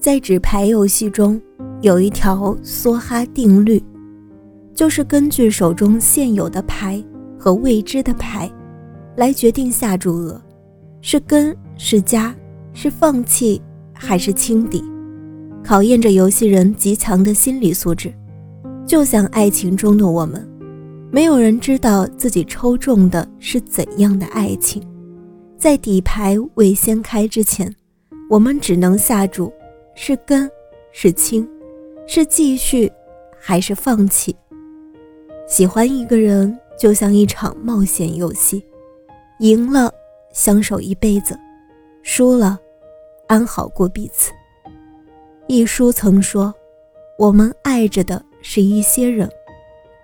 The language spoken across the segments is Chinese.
在纸牌游戏中，有一条梭哈定律，就是根据手中现有的牌和未知的牌，来决定下注额，是跟是加，是放弃还是轻敌，考验着游戏人极强的心理素质。就像爱情中的我们，没有人知道自己抽中的是怎样的爱情，在底牌未掀开之前，我们只能下注。是跟，是轻，是继续，还是放弃？喜欢一个人就像一场冒险游戏，赢了相守一辈子，输了安好过彼此。一书曾说：“我们爱着的是一些人，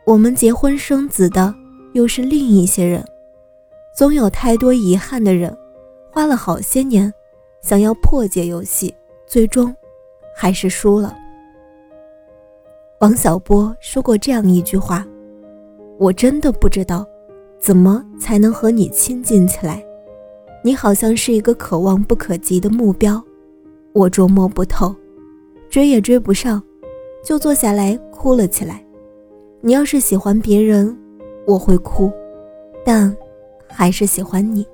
我们结婚生子的又是另一些人。总有太多遗憾的人，花了好些年，想要破解游戏，最终。”还是输了。王小波说过这样一句话：“我真的不知道，怎么才能和你亲近起来。你好像是一个可望不可及的目标，我捉摸不透，追也追不上，就坐下来哭了起来。你要是喜欢别人，我会哭，但还是喜欢你。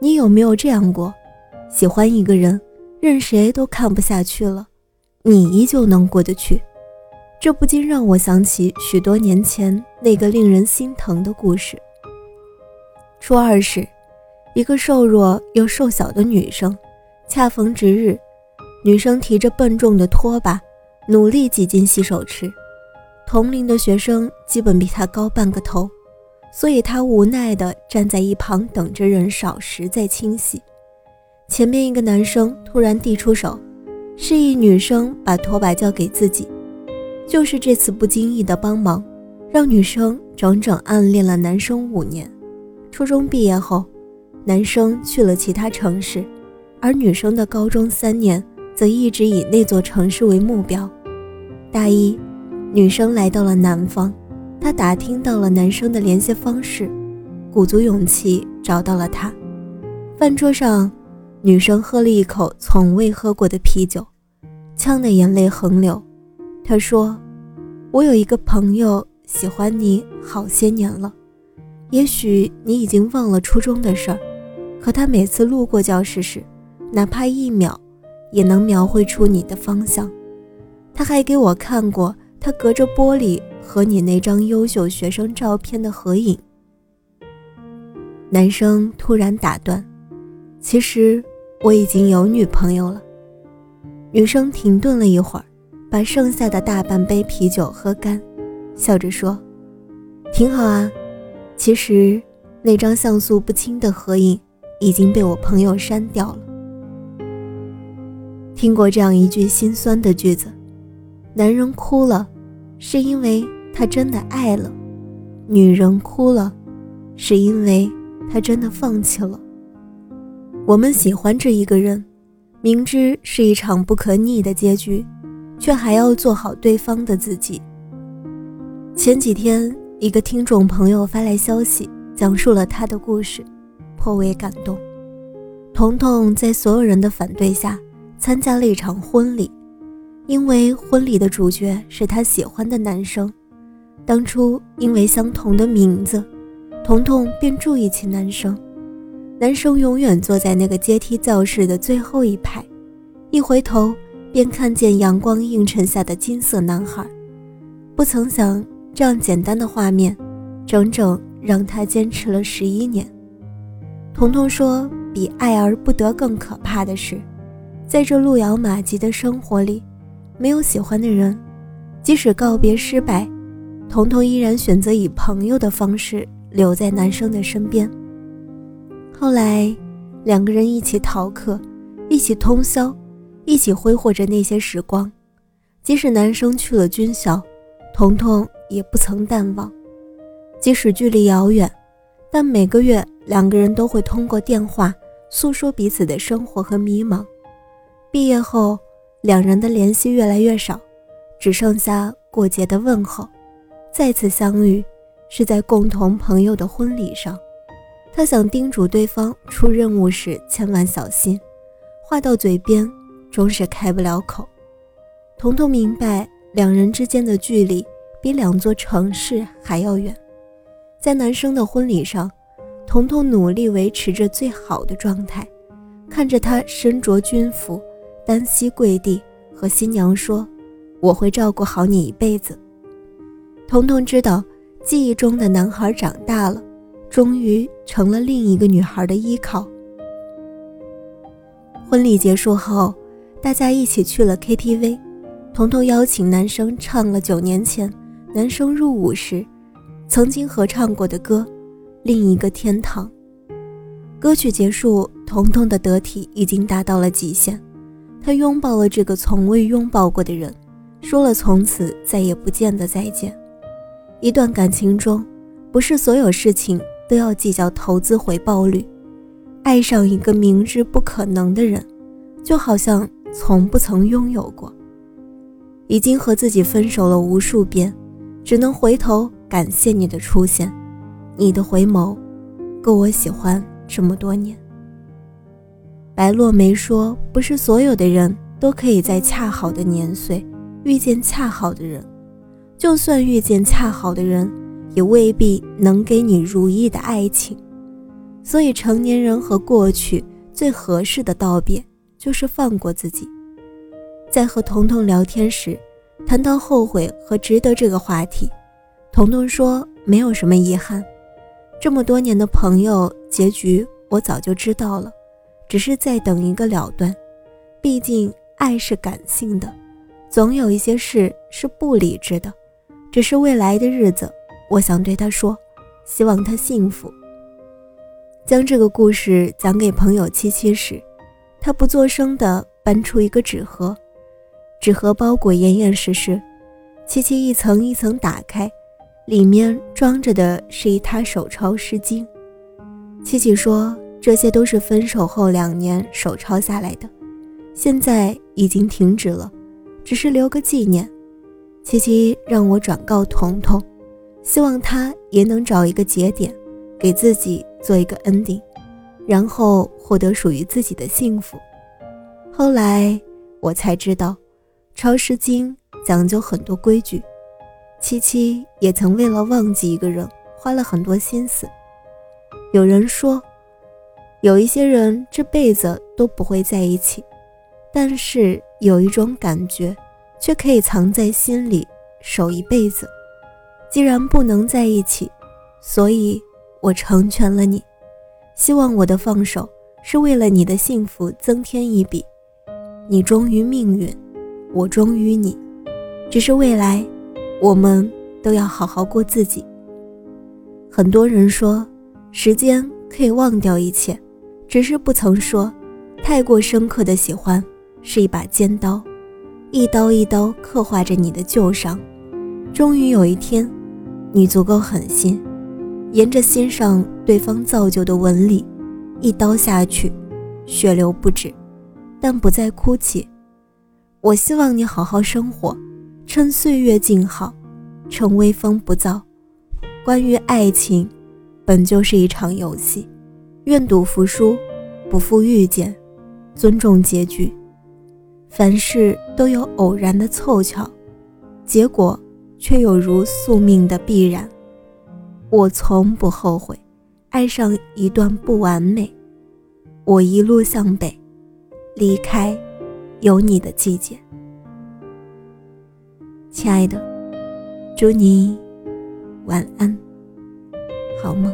你有没有这样过？喜欢一个人，任谁都看不下去了。”你依旧能过得去，这不禁让我想起许多年前那个令人心疼的故事。初二时，一个瘦弱又瘦小的女生，恰逢值日，女生提着笨重的拖把，努力挤进洗手池。同龄的学生基本比她高半个头，所以她无奈地站在一旁等着人少时再清洗。前面一个男生突然递出手。示意女生把拖把交给自己，就是这次不经意的帮忙，让女生整整暗恋了男生五年。初中毕业后，男生去了其他城市，而女生的高中三年则一直以那座城市为目标。大一，女生来到了南方，她打听到了男生的联系方式，鼓足勇气找到了他。饭桌上。女生喝了一口从未喝过的啤酒，呛得眼泪横流。他说：“我有一个朋友喜欢你好些年了，也许你已经忘了初中的事儿，可他每次路过教室时，哪怕一秒，也能描绘出你的方向。他还给我看过他隔着玻璃和你那张优秀学生照片的合影。”男生突然打断：“其实。”我已经有女朋友了。女生停顿了一会儿，把剩下的大半杯啤酒喝干，笑着说：“挺好啊。其实那张像素不清的合影已经被我朋友删掉了。”听过这样一句心酸的句子：“男人哭了，是因为他真的爱了；女人哭了，是因为他真的放弃了。”我们喜欢这一个人，明知是一场不可逆的结局，却还要做好对方的自己。前几天，一个听众朋友发来消息，讲述了他的故事，颇为感动。彤彤在所有人的反对下参加了一场婚礼，因为婚礼的主角是他喜欢的男生。当初因为相同的名字，彤彤便注意起男生。男生永远坐在那个阶梯教室的最后一排，一回头便看见阳光映衬下的金色男孩。不曾想，这样简单的画面，整整让他坚持了十一年。彤彤说：“比爱而不得更可怕的是，在这路遥马急的生活里，没有喜欢的人，即使告别失败，彤彤依然选择以朋友的方式留在男生的身边。”后来，两个人一起逃课，一起通宵，一起挥霍着那些时光。即使男生去了军校，彤彤也不曾淡忘。即使距离遥远，但每个月两个人都会通过电话诉说彼此的生活和迷茫。毕业后，两人的联系越来越少，只剩下过节的问候。再次相遇是在共同朋友的婚礼上，他想叮嘱对方出任务时千万小心，话到嘴边终是开不了口。彤彤明白，两人之间的距离比两座城市还要远。在男生的婚礼上，彤彤努力维持着最好的状态，看着他身着军服，单膝跪地和新娘说：“我会照顾好你一辈子。”彤彤知道，记忆中的男孩长大了，终于成了另一个女孩的依靠。婚礼结束后，大家一起去了 KTV，彤彤邀请男生唱了九年前男生入伍时。曾经合唱过的歌，另一个天堂。歌曲结束，彤彤的得体已经达到了极限。他拥抱了这个从未拥抱过的人，说了从此再也不见的再见。一段感情中，不是所有事情都要计较投资回报率。爱上一个明知不可能的人，就好像从不曾拥有过。已经和自己分手了无数遍，只能回头。感谢你的出现，你的回眸，够我喜欢这么多年。白落梅说：“不是所有的人都可以在恰好的年岁遇见恰好的人，就算遇见恰好的人，也未必能给你如意的爱情。所以，成年人和过去最合适的道别，就是放过自己。”在和彤彤聊天时，谈到后悔和值得这个话题。彤彤说：“没有什么遗憾，这么多年的朋友，结局我早就知道了，只是在等一个了断。毕竟爱是感性的，总有一些事是不理智的。只是未来的日子，我想对他说，希望他幸福。”将这个故事讲给朋友七七时，他不作声地搬出一个纸盒，纸盒包裹严严实实，七七一层一层打开。里面装着的是一沓手抄《诗经》。七七说：“这些都是分手后两年手抄下来的，现在已经停止了，只是留个纪念。”七七让我转告彤彤，希望他也能找一个节点，给自己做一个 ending，然后获得属于自己的幸福。后来我才知道，抄《诗经》讲究很多规矩。七七也曾为了忘记一个人，花了很多心思。有人说，有一些人这辈子都不会在一起，但是有一种感觉，却可以藏在心里守一辈子。既然不能在一起，所以我成全了你。希望我的放手是为了你的幸福增添一笔。你忠于命运，我忠于你，只是未来。我们都要好好过自己。很多人说，时间可以忘掉一切，只是不曾说，太过深刻的喜欢是一把尖刀，一刀一刀刻画着你的旧伤。终于有一天，你足够狠心，沿着心上对方造就的纹理，一刀下去，血流不止，但不再哭泣。我希望你好好生活。趁岁月静好，趁微风不燥。关于爱情，本就是一场游戏，愿赌服输，不负遇见，尊重结局。凡事都有偶然的凑巧，结果却有如宿命的必然。我从不后悔爱上一段不完美。我一路向北，离开有你的季节。亲爱的，祝你晚安，好梦。